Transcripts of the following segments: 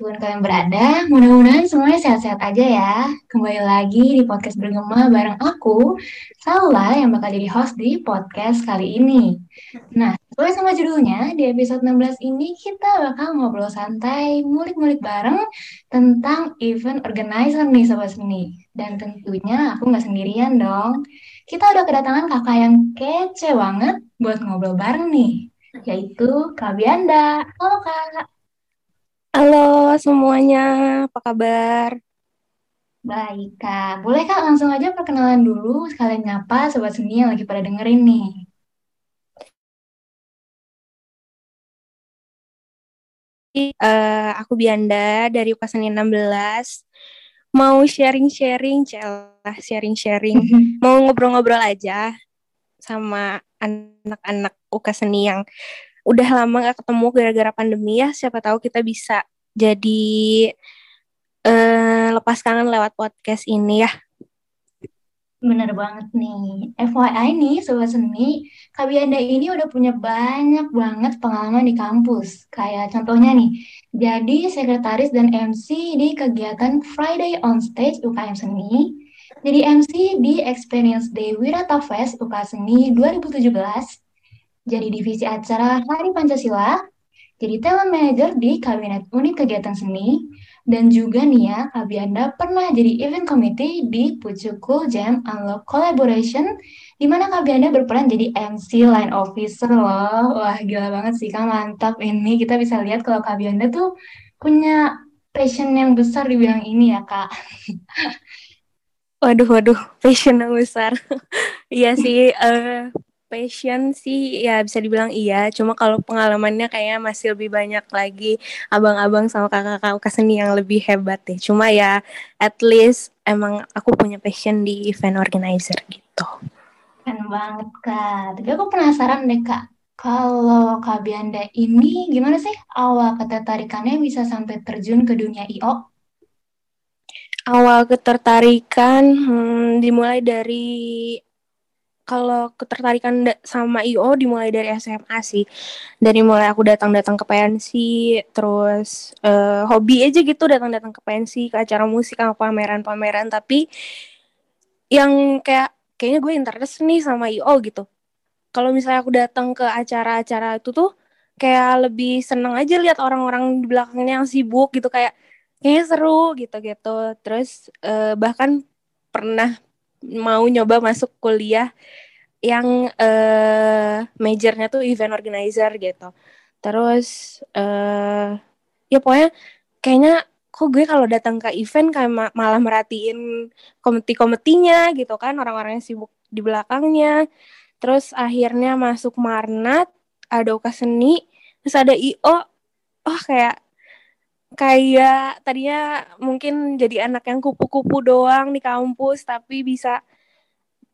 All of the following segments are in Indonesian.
dan kapan pun kalian berada, mudah-mudahan semuanya sehat-sehat aja ya. Kembali lagi di podcast bergema bareng aku, Saula yang bakal jadi host di podcast kali ini. Nah, sesuai sama judulnya, di episode 16 ini kita bakal ngobrol santai, mulik-mulik bareng tentang event organizer nih Sobat Seni. Dan tentunya aku nggak sendirian dong. Kita udah kedatangan kakak yang kece banget buat ngobrol bareng nih yaitu Kak Bianda. Halo Kak. Halo semuanya, apa kabar? Baik Kak, boleh Kak langsung aja perkenalan dulu sekalian nyapa Sobat Seni yang lagi pada dengerin nih. Uh, aku Bianda dari Ukasani 16 mau sharing-sharing, celah sharing-sharing, mau ngobrol-ngobrol aja sama anak-anak UKA seni yang udah lama gak ketemu gara-gara pandemi ya siapa tahu kita bisa jadi uh, lepas kangen lewat podcast ini ya Bener banget nih. FYI nih, Sobat Seni, Kak Bianda ini udah punya banyak banget pengalaman di kampus. Kayak contohnya nih, jadi sekretaris dan MC di kegiatan Friday on Stage UKM Seni, jadi MC di Experience Day Wirata Fest UK Seni 2017, jadi divisi acara Hari Pancasila, jadi talent manager di Kabinet Unit Kegiatan Seni, dan juga nih ya, Kabianda pernah jadi event committee di Pucukul Jam Unlock Collaboration, di mana Kabianda berperan jadi MC line officer loh. Wah, gila banget sih, Kak. Mantap ini. Kita bisa lihat kalau Kabianda tuh punya passion yang besar di bidang ini ya, Kak. Waduh, waduh, passion yang besar. Iya sih, uh, passion sih ya bisa dibilang iya. Cuma kalau pengalamannya kayaknya masih lebih banyak lagi abang-abang sama kakak-kakak seni yang lebih hebat deh. Cuma ya at least emang aku punya passion di event organizer gitu. Keren banget kak. Tapi aku penasaran deh kak. Kalau Kak Bianda ini gimana sih awal ketertarikannya bisa sampai terjun ke dunia IO? awal ketertarikan hmm, dimulai dari kalau ketertarikan sama IO dimulai dari SMA sih. Dari mulai aku datang-datang ke pensi, terus uh, hobi aja gitu datang-datang ke pensi, ke acara musik, sama pameran-pameran. Tapi yang kayak kayaknya gue interest nih sama IO gitu. Kalau misalnya aku datang ke acara-acara itu tuh kayak lebih seneng aja lihat orang-orang di belakangnya yang sibuk gitu kayak kayaknya seru gitu-gitu terus uh, bahkan pernah mau nyoba masuk kuliah yang uh, majornya tuh event organizer gitu. Terus uh, ya pokoknya kayaknya kok gue kalau datang ke event kayak ma malah merhatiin komiti-komitinya gitu kan orang-orang yang sibuk di belakangnya. Terus akhirnya masuk Marnat ada Oka Seni terus ada IO oh kayak kayak tadinya mungkin jadi anak yang kupu-kupu doang di kampus tapi bisa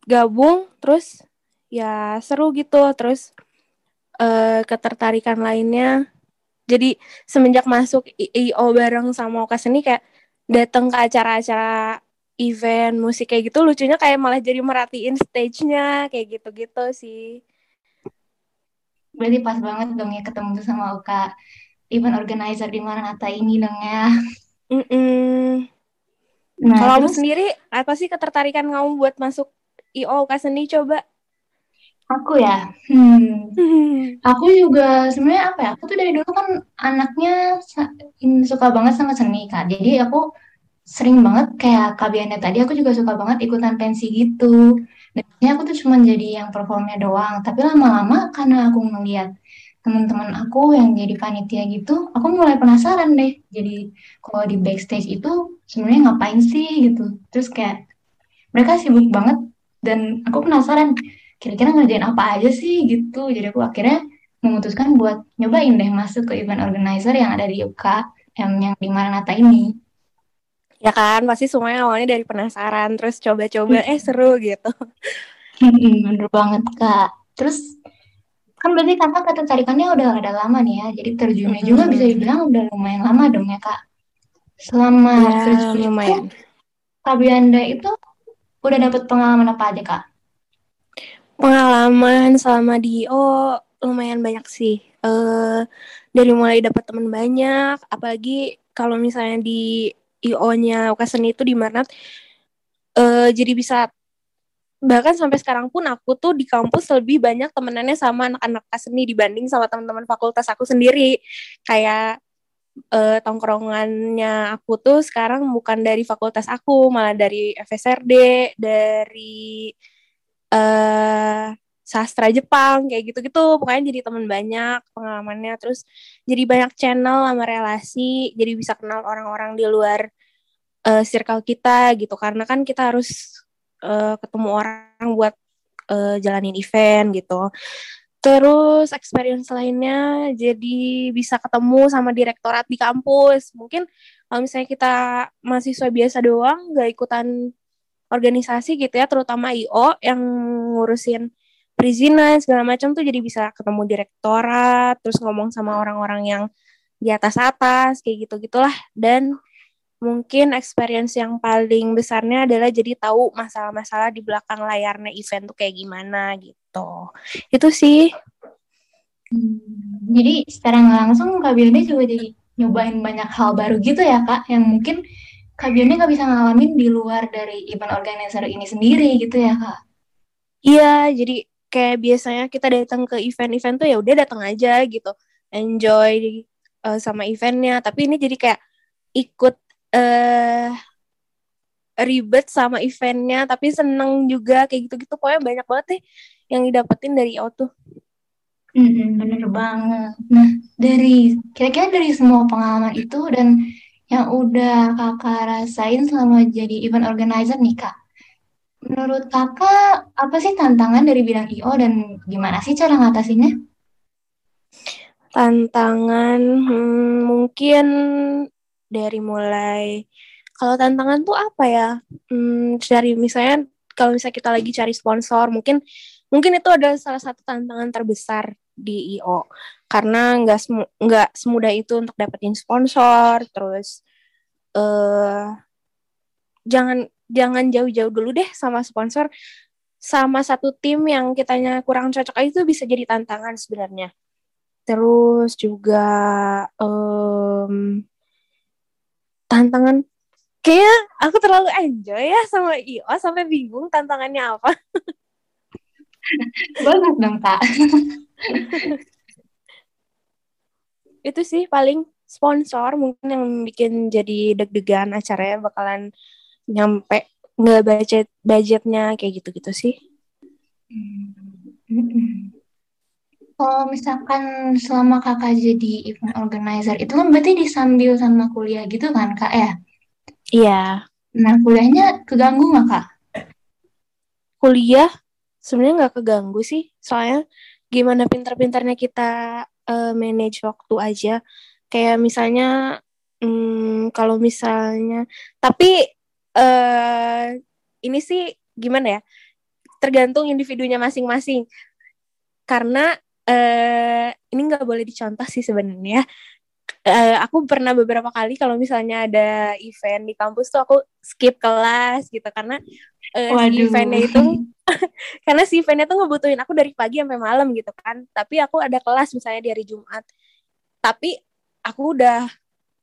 gabung terus ya seru gitu. Terus uh, ketertarikan lainnya. Jadi semenjak masuk IO bareng sama Oka Seni kayak datang ke acara-acara event musik kayak gitu lucunya kayak malah jadi merhatiin stage-nya kayak gitu-gitu sih. Berarti pas banget dong ya ketemu sama Oka event organizer di Maranatha ini dong ya. Mm -mm. Nah, Kalau kamu sendiri, apa sih ketertarikan kamu buat masuk IO Seni coba? Aku ya, hmm. aku juga sebenarnya apa ya? Aku tuh dari dulu kan anaknya suka banget sama seni kak. Jadi aku sering banget kayak Kabiana tadi, aku juga suka banget ikutan pensi gitu. Dan aku tuh cuma jadi yang performnya doang. Tapi lama-lama karena aku ngeliat teman-teman aku yang jadi panitia gitu, aku mulai penasaran deh. Jadi kalau di backstage itu sebenarnya ngapain sih gitu. Terus kayak mereka sibuk banget dan aku penasaran kira-kira ngerjain apa aja sih gitu. Jadi aku akhirnya memutuskan buat nyobain deh masuk ke event organizer yang ada di UK yang, yang di Maranatha ini. Ya kan, pasti semuanya awalnya dari penasaran, terus coba-coba, eh seru gitu. Bener banget, Kak. Terus kan berarti kakak ketertarikannya udah ada lama nih ya jadi terjunnya mm -hmm. juga bisa dibilang udah lumayan lama dong ya kak selama ya, terjun lumayan Bianda itu udah dapet pengalaman apa aja kak Pengalaman selama di IO lumayan banyak sih. Uh, dari mulai dapat teman banyak, apalagi kalau misalnya di IO-nya Ukaseni itu di Marnat, uh, jadi bisa bahkan sampai sekarang pun aku tuh di kampus lebih banyak temenannya sama anak-anak seni dibanding sama teman-teman fakultas aku sendiri. Kayak uh, tongkrongannya aku tuh sekarang bukan dari fakultas aku malah dari FSRD dari uh, sastra Jepang kayak gitu-gitu. Pokoknya jadi teman banyak pengalamannya. Terus jadi banyak channel sama relasi jadi bisa kenal orang-orang di luar uh, circle kita gitu. Karena kan kita harus uh, ketemu orang buat uh, jalanin event gitu. Terus experience lainnya jadi bisa ketemu sama direktorat di kampus. Mungkin kalau misalnya kita mahasiswa biasa doang gak ikutan organisasi gitu ya terutama IO yang ngurusin perizinan segala macam tuh jadi bisa ketemu direktorat terus ngomong sama orang-orang yang di atas atas kayak gitu gitulah dan mungkin experience yang paling besarnya adalah jadi tahu masalah-masalah di belakang layarnya event tuh kayak gimana gitu. Itu sih. Hmm, jadi secara langsung Kak Bione juga jadi nyobain banyak hal baru gitu ya Kak yang mungkin Kak Bione nggak bisa ngalamin di luar dari event organizer ini sendiri gitu ya Kak. Iya, jadi kayak biasanya kita datang ke event-event tuh ya udah datang aja gitu. Enjoy uh, sama eventnya. Tapi ini jadi kayak ikut uh, ribet sama eventnya tapi seneng juga kayak gitu-gitu pokoknya banyak banget deh yang didapetin dari auto Hmm, bener banget. Nah, dari kira-kira dari semua pengalaman itu dan yang udah kakak rasain selama jadi event organizer nih kak, Menurut kakak, apa sih tantangan dari bidang IO dan gimana sih cara ngatasinnya? Tantangan hmm, mungkin dari mulai kalau tantangan tuh apa ya? Hmm, dari misalnya kalau misalnya kita lagi cari sponsor, mungkin mungkin itu adalah salah satu tantangan terbesar di IO karena nggak nggak semudah itu untuk dapetin sponsor, terus uh, jangan jangan jauh-jauh dulu deh sama sponsor. Sama satu tim yang kitanya kurang cocok itu bisa jadi tantangan sebenarnya. Terus juga um, tantangan kayak aku terlalu enjoy ya sama IO sampai bingung tantangannya apa bagus dong kak itu sih paling sponsor mungkin yang bikin jadi deg-degan acaranya bakalan nyampe nggak budget budgetnya kayak gitu-gitu sih. Hmm. Kalau misalkan selama kakak jadi event organizer itu kan berarti disambil sama kuliah gitu kan kak ya? Iya. Nah kuliahnya keganggu nggak kak? Kuliah sebenarnya nggak keganggu sih, soalnya gimana pintar-pintarnya kita uh, manage waktu aja. Kayak misalnya, hmm, kalau misalnya, tapi uh, ini sih gimana ya? Tergantung individunya masing-masing. Karena uh, ini nggak boleh dicontoh sih sebenarnya. Uh, aku pernah beberapa kali kalau misalnya ada event di kampus tuh aku skip kelas gitu karena uh, si eventnya itu karena si eventnya tuh ngebutuhin aku dari pagi sampai malam gitu kan tapi aku ada kelas misalnya di hari Jumat tapi aku udah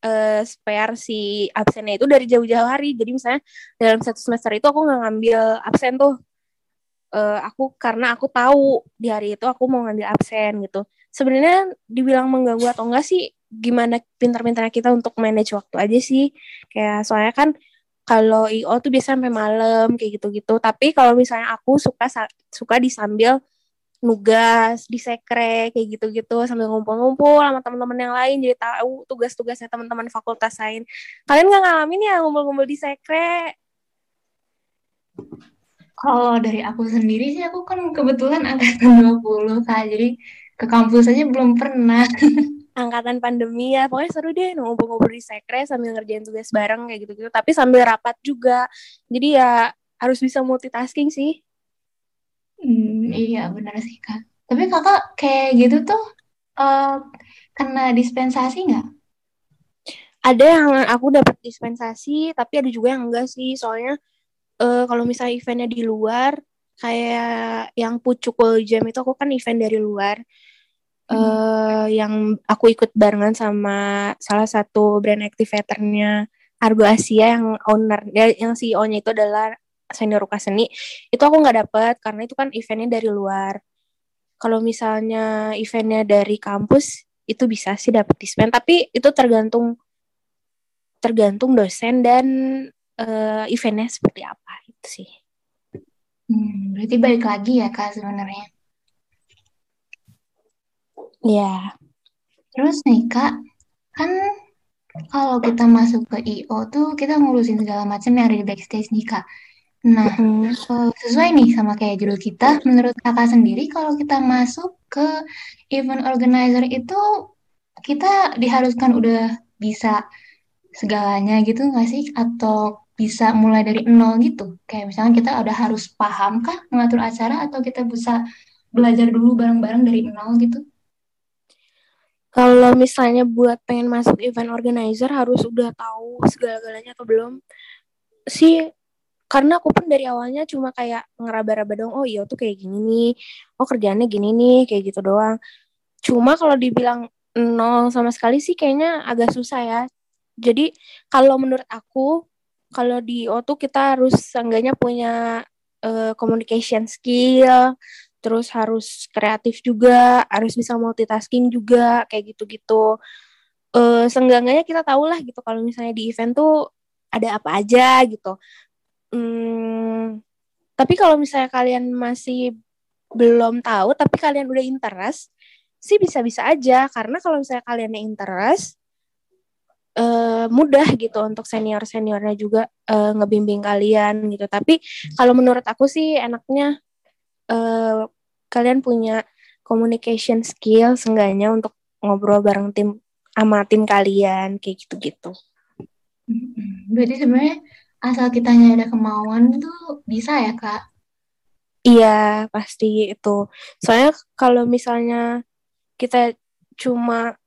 uh, spare si absennya itu dari jauh-jauh hari. Jadi misalnya dalam satu semester itu aku nggak ngambil absen tuh. Uh, aku karena aku tahu di hari itu aku mau ngambil absen gitu. Sebenarnya dibilang mengganggu atau enggak sih gimana pintar-pintarnya kita untuk manage waktu aja sih. Kayak soalnya kan kalau IO tuh biasa sampai malam kayak gitu-gitu. Tapi kalau misalnya aku suka suka disambil nugas di sekre kayak gitu-gitu sambil ngumpul-ngumpul sama teman-teman yang lain jadi tahu tugas-tugasnya teman-teman fakultas lain kalian nggak ngalamin ya ngumpul-ngumpul di sekre kalau dari aku sendiri sih aku kan kebetulan angkatan 20 kak jadi ke kampus aja belum pernah angkatan pandemi ya pokoknya seru deh ngumpul-ngumpul di sekre sambil ngerjain tugas bareng kayak gitu-gitu tapi sambil rapat juga jadi ya harus bisa multitasking sih Hmm, iya benar sih kak. Tapi kakak kayak gitu tuh uh, kena dispensasi nggak? Ada yang aku dapat dispensasi, tapi ada juga yang enggak sih. Soalnya uh, kalau misalnya eventnya di luar, kayak yang Pucukul Jam itu aku kan event dari luar. Hmm. uh, yang aku ikut barengan sama salah satu brand activatornya Argo Asia yang owner yang CEO-nya itu adalah senior ruka seni. Itu aku nggak dapet karena itu kan eventnya dari luar. Kalau misalnya eventnya dari kampus itu bisa sih dapat dispen tapi itu tergantung tergantung dosen dan uh, eventnya seperti apa itu sih hmm, berarti balik lagi ya kak sebenarnya Iya. Terus nih kak, kan kalau kita masuk ke IO tuh kita ngurusin segala macam yang ada di backstage nih kak. Nah, mm. sesuai nih sama kayak judul kita, menurut kakak sendiri kalau kita masuk ke event organizer itu kita diharuskan udah bisa segalanya gitu nggak sih? Atau bisa mulai dari nol gitu? Kayak misalnya kita udah harus paham kah mengatur acara atau kita bisa belajar dulu bareng-bareng dari nol gitu? Kalau misalnya buat pengen masuk event organizer harus udah tahu segala-galanya atau belum? Sih karena aku pun dari awalnya cuma kayak ngeraba-raba dong oh iya tuh kayak gini nih oh kerjaannya gini nih kayak gitu doang cuma kalau dibilang nol sama sekali sih kayaknya agak susah ya jadi kalau menurut aku kalau di O kita harus seenggaknya punya uh, communication skill terus harus kreatif juga harus bisa multitasking juga kayak gitu-gitu uh, seenggaknya kita tahu lah gitu kalau misalnya di event tuh ada apa aja gitu Hmm, tapi kalau misalnya kalian masih belum tahu, tapi kalian udah interest, sih bisa-bisa aja. Karena kalau misalnya kalian interest, uh, mudah gitu untuk senior-seniornya juga uh, ngebimbing kalian gitu. Tapi kalau menurut aku sih enaknya uh, kalian punya communication skill seenggaknya untuk ngobrol bareng tim sama tim kalian kayak gitu-gitu. Berarti sebenarnya asal kitanya ada kemauan tuh bisa ya kak iya pasti itu soalnya kalau misalnya kita cuma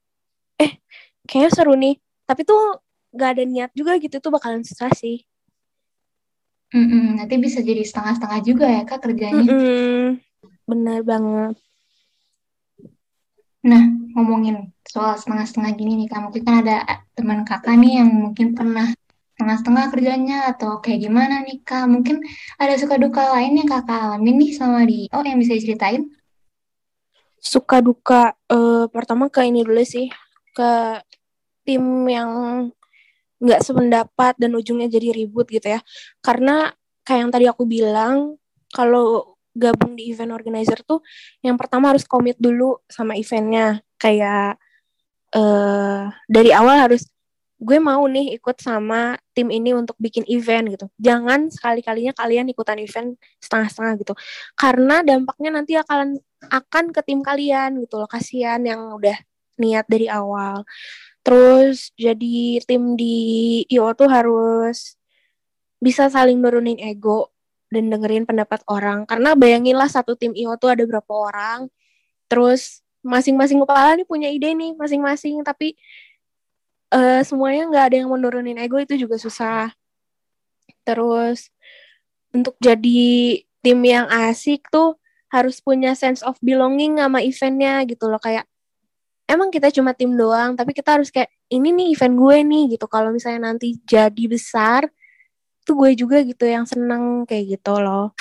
eh kayaknya seru nih tapi tuh gak ada niat juga gitu tuh bakalan susah sih Mm-mm, nanti bisa jadi setengah-setengah juga ya kak kerjanya Mm-mm, bener banget nah ngomongin soal setengah-setengah gini nih kak mungkin kan ada teman kakak nih yang mungkin pernah setengah-setengah kerjanya atau kayak gimana nih Kak? Mungkin ada suka duka lain yang Kakak alami nih sama di oh yang bisa diceritain? Suka duka uh, pertama ke ini dulu sih ke tim yang nggak sependapat dan ujungnya jadi ribut gitu ya. Karena kayak yang tadi aku bilang kalau gabung di event organizer tuh yang pertama harus komit dulu sama eventnya kayak uh, dari awal harus gue mau nih ikut sama tim ini untuk bikin event gitu. Jangan sekali-kalinya kalian ikutan event setengah-setengah gitu. Karena dampaknya nanti akan akan ke tim kalian gitu loh. Kasihan yang udah niat dari awal. Terus jadi tim di IO tuh harus bisa saling nurunin ego dan dengerin pendapat orang. Karena bayanginlah satu tim IO tuh ada berapa orang. Terus masing-masing kepala nih punya ide nih masing-masing tapi uh, semuanya nggak ada yang menurunin ego itu juga susah terus untuk jadi tim yang asik tuh harus punya sense of belonging sama eventnya gitu loh kayak emang kita cuma tim doang tapi kita harus kayak ini nih event gue nih gitu. Kalau misalnya nanti jadi besar tuh gue juga gitu yang seneng kayak gitu loh.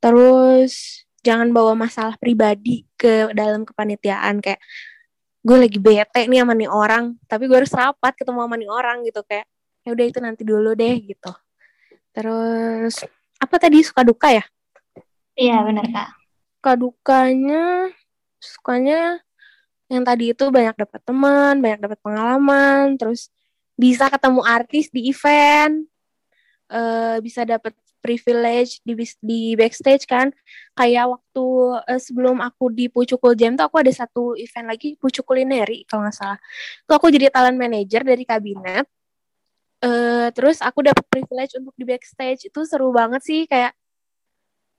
Terus jangan bawa masalah pribadi ke dalam kepanitiaan. Kayak gue lagi bete nih sama nih orang tapi gue harus rapat ketemu sama nih orang gitu. Kayak ya udah itu nanti dulu deh gitu. Terus apa tadi? Suka duka ya? Iya benar kak. Suka dukanya sukanya yang tadi itu banyak dapat teman banyak dapat pengalaman terus bisa ketemu artis di event uh, bisa dapat privilege di di backstage kan. Kayak waktu uh, sebelum aku di Pucukul Jam tuh aku ada satu event lagi Pucuk Kulineri kalau nggak salah. Tuh aku jadi talent manager dari kabinet. Uh, terus aku dapat privilege untuk di backstage. Itu seru banget sih kayak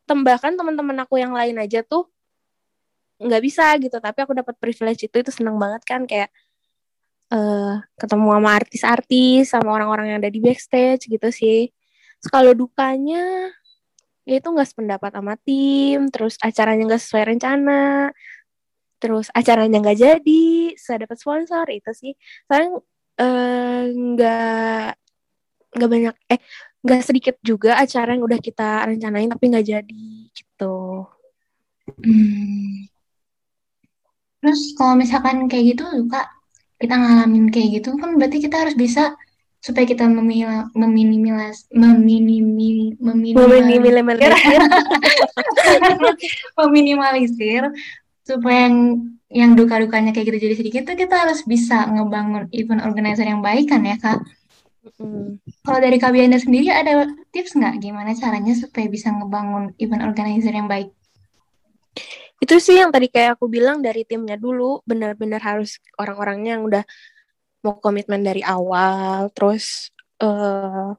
tembakan teman-teman aku yang lain aja tuh nggak bisa gitu tapi aku dapat privilege itu itu seneng banget kan kayak uh, ketemu sama artis-artis sama orang-orang yang ada di backstage gitu sih. Kalau dukanya ya itu nggak sependapat sama tim terus acaranya nggak sesuai rencana terus acaranya nggak jadi saya dapat sponsor itu sih. Saya eh, nggak nggak banyak eh nggak sedikit juga acara yang udah kita rencanain tapi nggak jadi gitu. Hmm. Terus kalau misalkan kayak gitu kak, kita ngalamin kayak gitu kan berarti kita harus bisa supaya kita memila- meminimalis meminimi meminimalisir meminimalisir meminimalisir supaya yang yang duka-dukanya kayak gitu jadi sedikit tuh kita harus bisa ngebangun event organizer yang baik kan ya kak. Mm. Kalau dari Kak Bianda sendiri ada tips nggak gimana caranya supaya bisa ngebangun event organizer yang baik? Itu sih yang tadi kayak aku bilang dari timnya dulu benar-benar harus orang-orangnya yang udah mau komitmen dari awal terus eh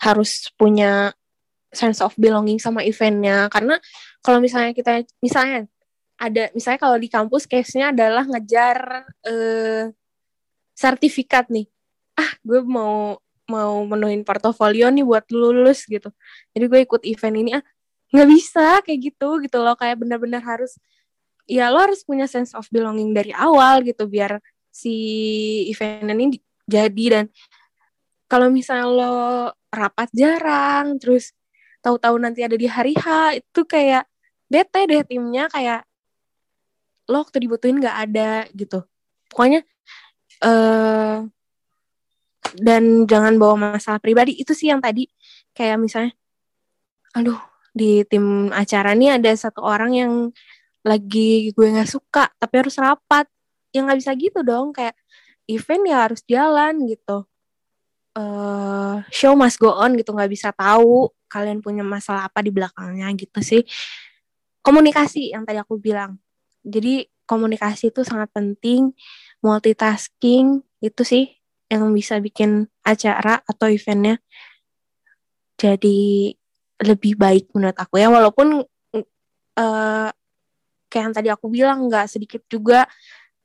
harus punya sense of belonging sama eventnya. Karena kalau misalnya kita misalnya ada misalnya kalau di kampus case-nya adalah ngejar eh sertifikat nih. Ah gue mau mau menuhin portofolio nih buat lulus gitu. Jadi gue ikut event ini ah nggak bisa kayak gitu gitu loh. Kayak benar-benar harus ya lo harus punya sense of belonging dari awal gitu biar si event ini di- jadi. Dan kalau misalnya lo rapat jarang terus tahu-tahu nanti ada di hari H itu kayak bete deh timnya kayak lo waktu dibutuhin nggak ada gitu. Pokoknya eh dan jangan bawa masalah pribadi. Itu sih yang tadi kayak misalnya aduh di tim acara nih ada satu orang yang lagi gue nggak suka tapi harus rapat. Ya nggak bisa gitu dong kayak event ya harus jalan gitu. Eh show must go on gitu nggak bisa tahu kalian punya masalah apa di belakangnya gitu sih. Komunikasi yang tadi aku bilang. Jadi komunikasi itu sangat penting multitasking itu sih yang bisa bikin acara atau eventnya jadi lebih baik menurut aku ya walaupun eh kayak yang tadi aku bilang nggak sedikit juga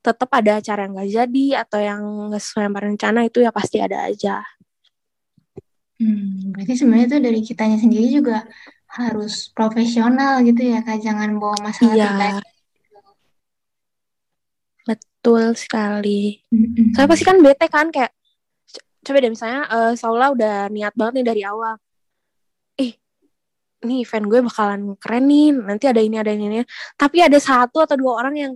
tetap ada acara yang nggak jadi atau yang nggak sesuai sama rencana itu ya pasti ada aja. Hmm, berarti sebenarnya tuh dari kitanya sendiri juga harus profesional gitu ya kak, jangan bawa masalah iya. betul sekali. Saya pasti kan bete kan kayak coba deh misalnya eh, Saula udah niat banget nih dari awal nih event gue bakalan keren nih nanti ada ini ada ini, ini. tapi ada satu atau dua orang yang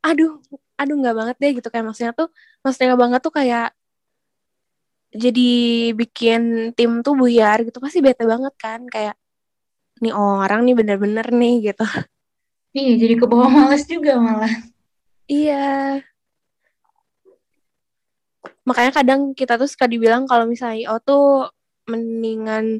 aduh aduh nggak banget deh gitu kayak maksudnya tuh maksudnya nggak banget tuh kayak jadi bikin tim tuh buyar gitu pasti bete banget kan kayak nih orang nih bener-bener nih gitu Iya, jadi kebawa males juga malah. iya makanya kadang kita tuh suka dibilang kalau misalnya oh tuh mendingan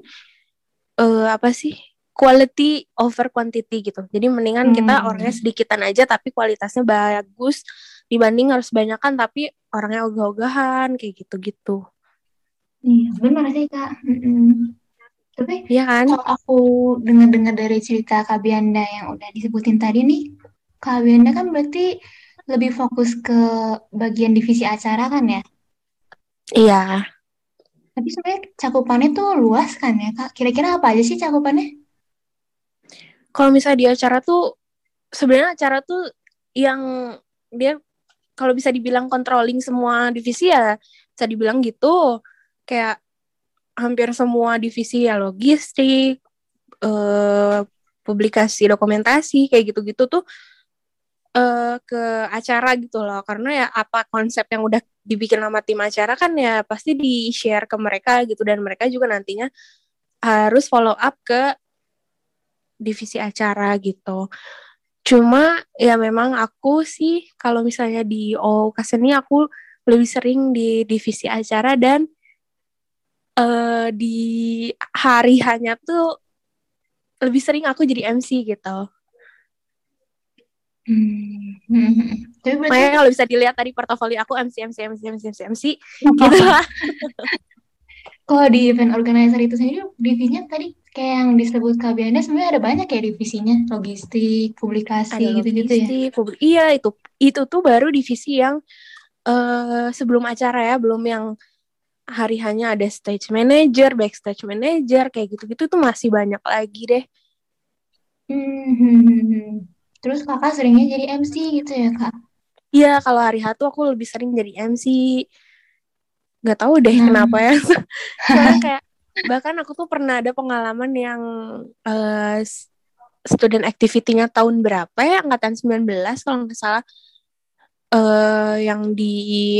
eh apa sih quality over quantity gitu jadi mendingan kita Hmm. orangnya sedikitan aja tapi kualitasnya bagus dibanding harus banyakan tapi orangnya ogah-ogahan kayak gitu-gitu Iya, benar sih kak. Mm-mm. Tapi Iya kan kalau aku dengar-dengar dari cerita Kak Bianda yang udah disebutin tadi nih, Kak Bianda kan berarti lebih fokus ke bagian divisi acara kan ya? iya Tapi sebenarnya cakupannya tuh luas kan ya kak? Kira-kira apa aja sih cakupannya? kalau misalnya di acara tuh sebenarnya acara tuh yang dia kalau bisa dibilang controlling semua divisi ya bisa dibilang gitu kayak hampir semua divisi ya logistik eh, publikasi dokumentasi kayak gitu-gitu tuh eh, ke acara gitu loh karena ya apa konsep yang udah dibikin sama tim acara kan ya pasti di share ke mereka gitu. Dan mereka juga nantinya harus follow up ke divisi acara gitu. Cuma ya memang aku sih kalau misalnya di OKAS ini aku lebih sering di divisi acara dan eh, di hari hanya tuh lebih sering aku jadi MC gitu Hmm. Hmm. Tapi berarti makanya kalau bisa dilihat tadi portofolio aku MC MC MC MC MC MC gitu lah kalau di event organizer itu sendiri divisinya tadi kayak yang disebut Bianda sebenarnya ada banyak ya divisinya, logistik, publikasi gitu-gitu ya. publik iya itu itu tuh baru divisi yang eh sebelum acara ya belum yang hari hanya ada stage manager, backstage manager, kayak gitu-gitu tuh masih banyak lagi deh. Hmm. Terus kakak seringnya jadi MC gitu ya kak? Iya, kalau hari H tuh aku lebih sering jadi MC. Gak tahu deh Nah. kenapa ya. Soalnya kayak bahkan aku tuh pernah ada pengalaman yang s- student activity-nya tahun berapa ya? Angkatan 19 kalau nggak salah. eh yang di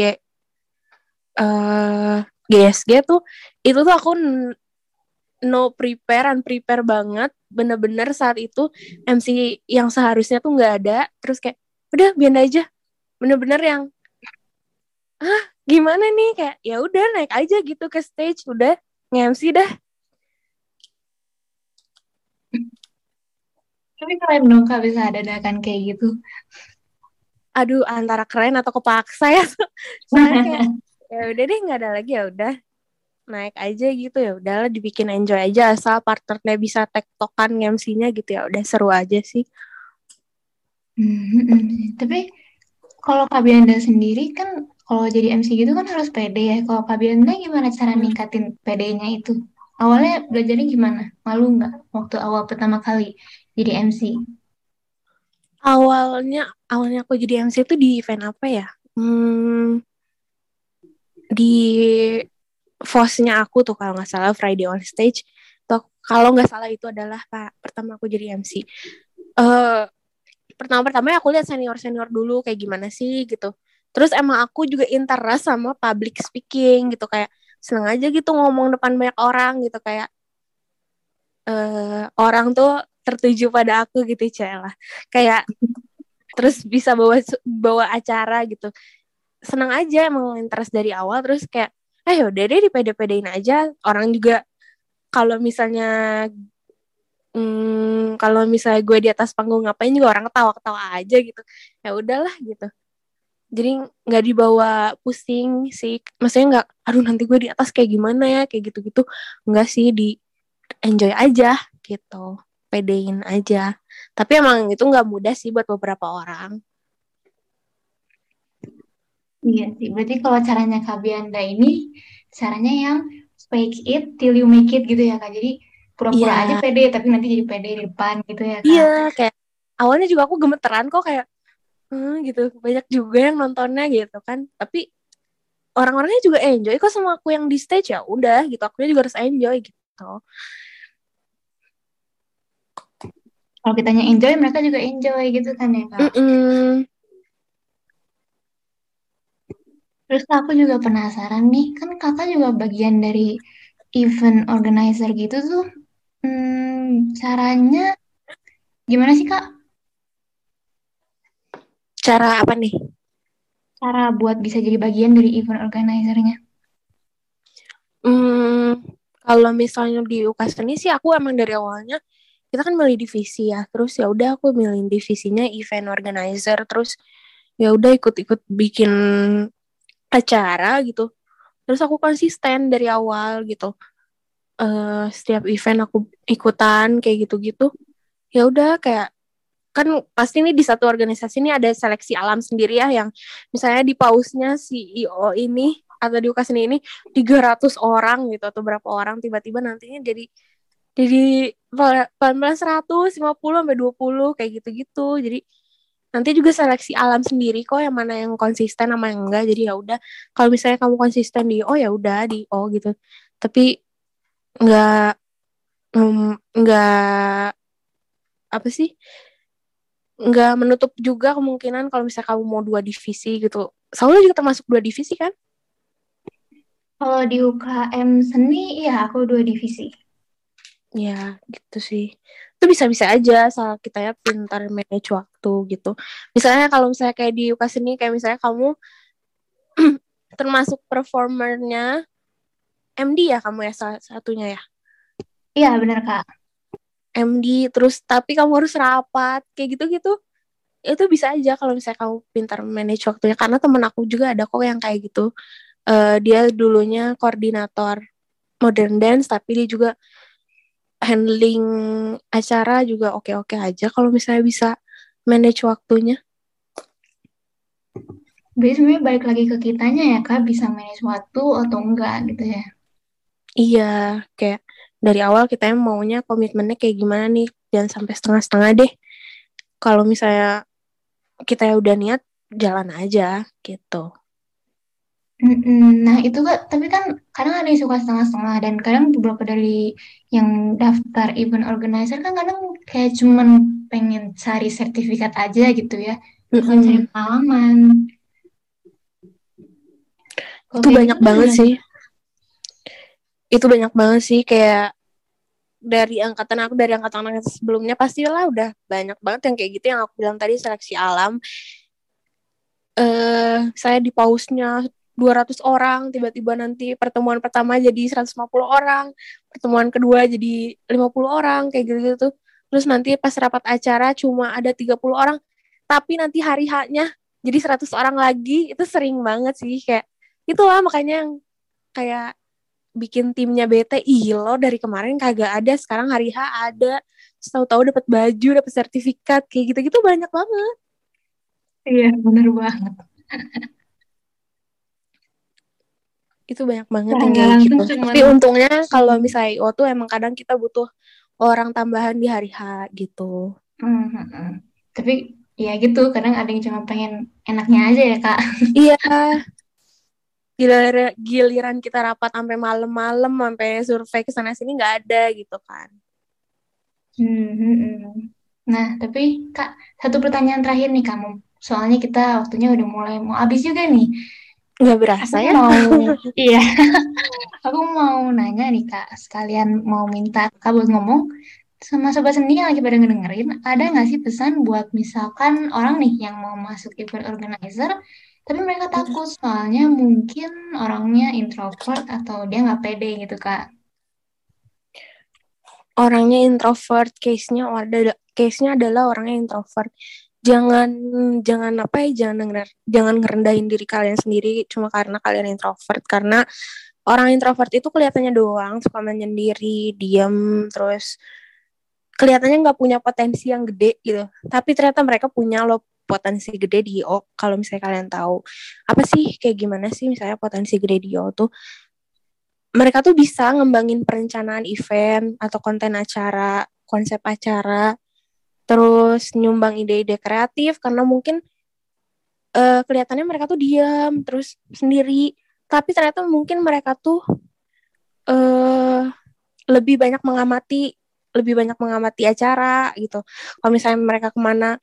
eh GSG tuh itu tuh aku no prepare unprepare banget. Bener-bener saat itu MC yang seharusnya tuh nggak ada. Terus kayak udah biar aja. Bener-bener yang ah gimana nih? Kayak ya udah naik aja gitu ke stage. Udah nge-MC dah. Tapi keren dong kak bisa ada dadakan kayak gitu. aduh antara keren atau kepaksa ya. Soalnya kayak ya udah deh nggak ada lagi. Ya udah naik aja gitu ya udahlah dibikin enjoy aja asal partnernya bisa tektokan MC-nya gitu ya udah seru aja sih Hmm, Tapi kalau Kak Bianda sendiri kan kalau jadi MC gitu kan harus pede ya. Kalau Kak Bianda gimana cara ningkatin PD-nya itu? Awalnya belajarnya gimana? Malu nggak waktu awal pertama kali jadi MC? awalnya awalnya aku jadi MC itu di event apa ya hmm, di FOS-nya aku tuh kalau nggak salah Friday on Stage. Tuh kalau nggak salah itu adalah pak pertama aku jadi MC eh pertama-pertama aku lihat senior-senior dulu kayak gimana sih gitu. Terus emang aku juga interest sama public speaking gitu. Kayak seneng aja gitu ngomong depan banyak orang gitu. Kayak eh orang tuh tertuju pada aku gitu lah kayak terus bisa bawa bawa acara gitu. Seneng aja emang interest dari awal terus kayak eh udah deh dipede-pedein aja. Orang juga kalau misalnya hmm, kalau misalnya gue di atas panggung ngapain juga orang ketawa-ketawa aja gitu. Ya udahlah gitu. Jadi nggak dibawa pusing sih. Maksudnya nggak aduh nanti gue di atas kayak gimana ya? Kayak gitu-gitu. Nggak sih di enjoy aja gitu. Pedein aja. Tapi emang itu nggak mudah sih buat beberapa orang Iya sih, berarti kalau caranya Kak Bianda ini caranya yang fake it till you make it gitu ya Kak. Jadi pura-pura Iya. aja pede tapi nanti jadi pede di depan gitu ya Kak. Iya, kayak awalnya juga aku gemeteran kok kayak hmm, gitu. Banyak juga yang nontonnya gitu kan. Tapi orang-orangnya juga enjoy kok sama aku yang di stage ya. Udah gitu, aku juga harus enjoy gitu. Kalau kitanya enjoy, mereka juga enjoy gitu kan ya Kak. Mm-mm. Terus aku juga penasaran nih, kan kakak juga bagian dari event organizer gitu tuh. Hmm, caranya gimana sih Kak? Cara apa nih? Cara buat bisa jadi bagian dari event organizernya? Hmm, kalau misalnya di UKAS ini sih aku emang dari awalnya kita kan milih divisi ya. Terus ya udah aku milih divisinya event organizer. Terus ya udah ikut-ikut bikin acara gitu. Terus aku konsisten dari awal gitu. Eh setiap event aku ikutan kayak gitu-gitu. Ya udah kayak kan pasti nih di satu organisasi ini ada seleksi alam sendiri ya yang misalnya di pausnya CEO ini atau di UKAS ini, ini 300 orang gitu atau berapa orang tiba-tiba nantinya jadi jadi pelan-pelan 100, 50 sampai 20 kayak gitu-gitu. Jadi nanti juga seleksi alam sendiri kok yang mana yang konsisten sama yang enggak. Jadi ya udah kalau misalnya kamu konsisten di oh ya udah di oh gitu. Tapi enggak enggak apa sih? Enggak menutup juga kemungkinan kalau misalnya kamu mau dua divisi gitu. Soalnya juga termasuk dua divisi kan? Kalau di UKM seni, ya aku dua divisi. Ya, gitu sih. Itu bisa-bisa aja asal kita ya pintar manage waktu gitu. Misalnya kalau misalnya kayak di UKAS ini kayak misalnya kamu termasuk performernya MD ya kamu ya salah satunya ya. Iya, benar Kak. MD terus tapi kamu harus rapat kayak gitu-gitu. Itu bisa aja kalau misalnya kamu pintar manage waktunya karena temen aku juga ada kok yang kayak gitu. Uh, dia dulunya koordinator modern dance tapi dia juga handling acara juga oke-oke aja kalau misalnya bisa manage waktunya. Sebenarnya balik lagi ke kitanya ya kak, bisa manage waktu atau enggak gitu ya. Iya, kayak dari awal kita maunya komitmennya kayak gimana nih, jangan sampai setengah-setengah deh. Kalau misalnya kita udah niat, jalan aja gitu. Mm-mm. Nah itu kak, tapi kan kadang ada yang suka setengah-setengah dan kadang beberapa dari yang daftar event organizer kan kadang kayak cuman pengen cari sertifikat aja gitu ya, bukan cari Mm-mm. pengalaman. Itu kayak banyak gitu banget sih. Itu banyak banget sih kayak dari angkatan aku dari angkatan angkatan sebelumnya pastilah udah banyak banget yang kayak gitu yang aku bilang tadi seleksi alam eh saya di pausnya 200 orang tiba-tiba nanti pertemuan pertama jadi 150 orang pertemuan kedua jadi 50 orang kayak gitu-gitu tuh terus nanti pas rapat acara cuma ada 30 orang tapi nanti hari haknya jadi 100 orang lagi itu sering banget sih kayak itulah makanya yang kayak bikin timnya bete ih lo dari kemarin kagak ada sekarang hari H ada tahu-tahu dapat baju dapat sertifikat kayak gitu-gitu banyak banget Iya, bener banget. itu banyak banget Nah, yang kayak gitu cuman tapi untungnya kalau misalnya IO tuh emang kadang kita butuh orang tambahan di hari H gitu Hmm. Tapi ya gitu, kadang ada yang cuma pengen enaknya aja ya kak. iya giliran giliran kita rapat sampai malam-malam sampai survei ke sana sini nggak ada gitu kan hmm. Nah, tapi kak, satu pertanyaan terakhir nih kamu. Soalnya kita waktunya udah mulai mau habis juga nih. Nggak Aku berasa ya? mau, iya, aku mau nanya nih kak, sekalian mau minta kak buat ngomong sama sobat seni yang lagi pada ngedengerin, ada nggak sih pesan buat misalkan orang nih yang mau masuk event organizer, tapi mereka takut soalnya mungkin orangnya introvert atau dia nggak pede gitu kak. orangnya introvert case-nya ada case-nya adalah orangnya introvert jangan jangan apa ya jangan jangan ngerendahin diri kalian sendiri cuma karena kalian introvert. Karena orang introvert itu kelihatannya doang suka menyendiri diam terus kelihatannya nggak punya potensi yang gede gitu. Tapi ternyata mereka punya loh potensi gede di IO kalau misalnya kalian tahu. Apa sih kayak gimana sih misalnya potensi gede di IO tuh? Mereka tuh bisa ngembangin perencanaan event atau konten acara konsep acara terus nyumbang ide-ide kreatif karena mungkin uh, kelihatannya mereka tuh diam terus sendiri. Tapi ternyata mungkin mereka tuh uh, lebih banyak mengamati lebih banyak mengamati acara gitu. Kalau misalnya mereka ke mana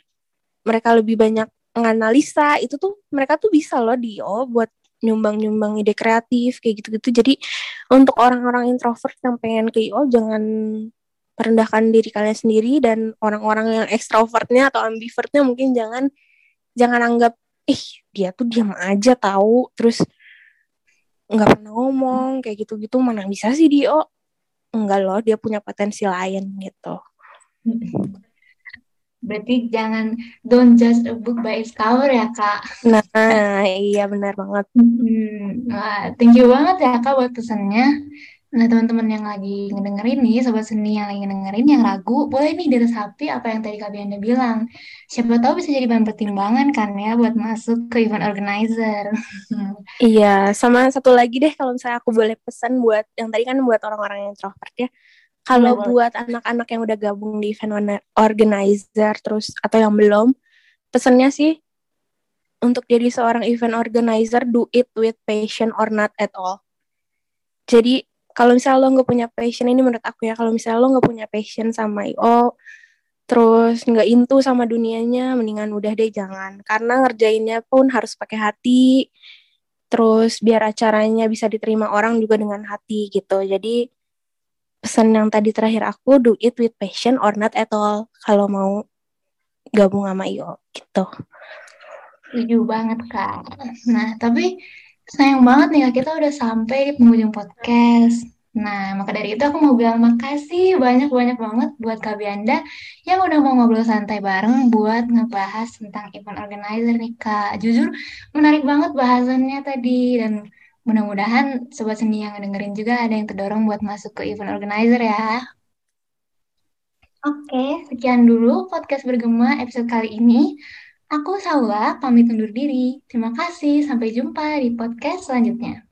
mereka lebih banyak menganalisa itu tuh mereka tuh bisa loh di oh buat nyumbang-nyumbang ide kreatif kayak gitu-gitu. Jadi untuk orang-orang introvert yang pengen ke IO jangan merendahkan diri kalian sendiri dan orang-orang yang extrovertnya atau ambivertnya mungkin jangan jangan anggap ih dia tuh diam aja tahu terus nggak pernah ngomong kayak gitu-gitu. Mana bisa sih dia enggak loh dia punya potensi lain gitu. Berarti jangan don't judge a book by its cover ya kak. nah iya benar banget. Hmm, wah, thank you banget ya kak buat pesannya. Nah teman-teman yang lagi ngedengerin nih, sobat seni yang lagi ngedengerin yang ragu, boleh nih diresapi apa yang tadi Kak Bianda bilang. Siapa tahu bisa jadi bahan pertimbangan kan ya buat masuk ke event organizer. iya sama satu lagi deh kalau misalnya aku boleh pesan buat yang tadi kan buat orang-orang yang introvert ya kalau buat anak-anak yang udah gabung di event organizer terus atau yang belum pesannya sih untuk jadi seorang event organizer do it with passion or not at all jadi kalau misalnya lo nggak punya passion ini menurut aku ya kalau misalnya lo nggak punya passion sama IO terus nggak into sama dunianya mendingan udah deh jangan. Karena ngerjainnya pun harus pakai hati terus biar acaranya bisa diterima orang juga dengan hati gitu. Jadi pesan yang tadi terakhir aku do it with passion or not at all kalau mau gabung sama IO gitu. Setuju banget kak. Nah tapi sayang banget nih kita udah sampai di penghujung podcast. Nah maka dari itu aku mau bilang makasih banyak-banyak banget buat Kak Bianda yang udah mau ngobrol santai bareng buat ngebahas tentang event organizer nih kak. Jujur menarik banget bahasannya tadi dan mudah-mudahan sobat seni yang dengerin juga ada yang terdorong buat masuk ke event organizer ya. Oke, sekian dulu podcast bergema episode kali ini. Aku Saula, pamit undur diri. Terima kasih, sampai jumpa di podcast selanjutnya.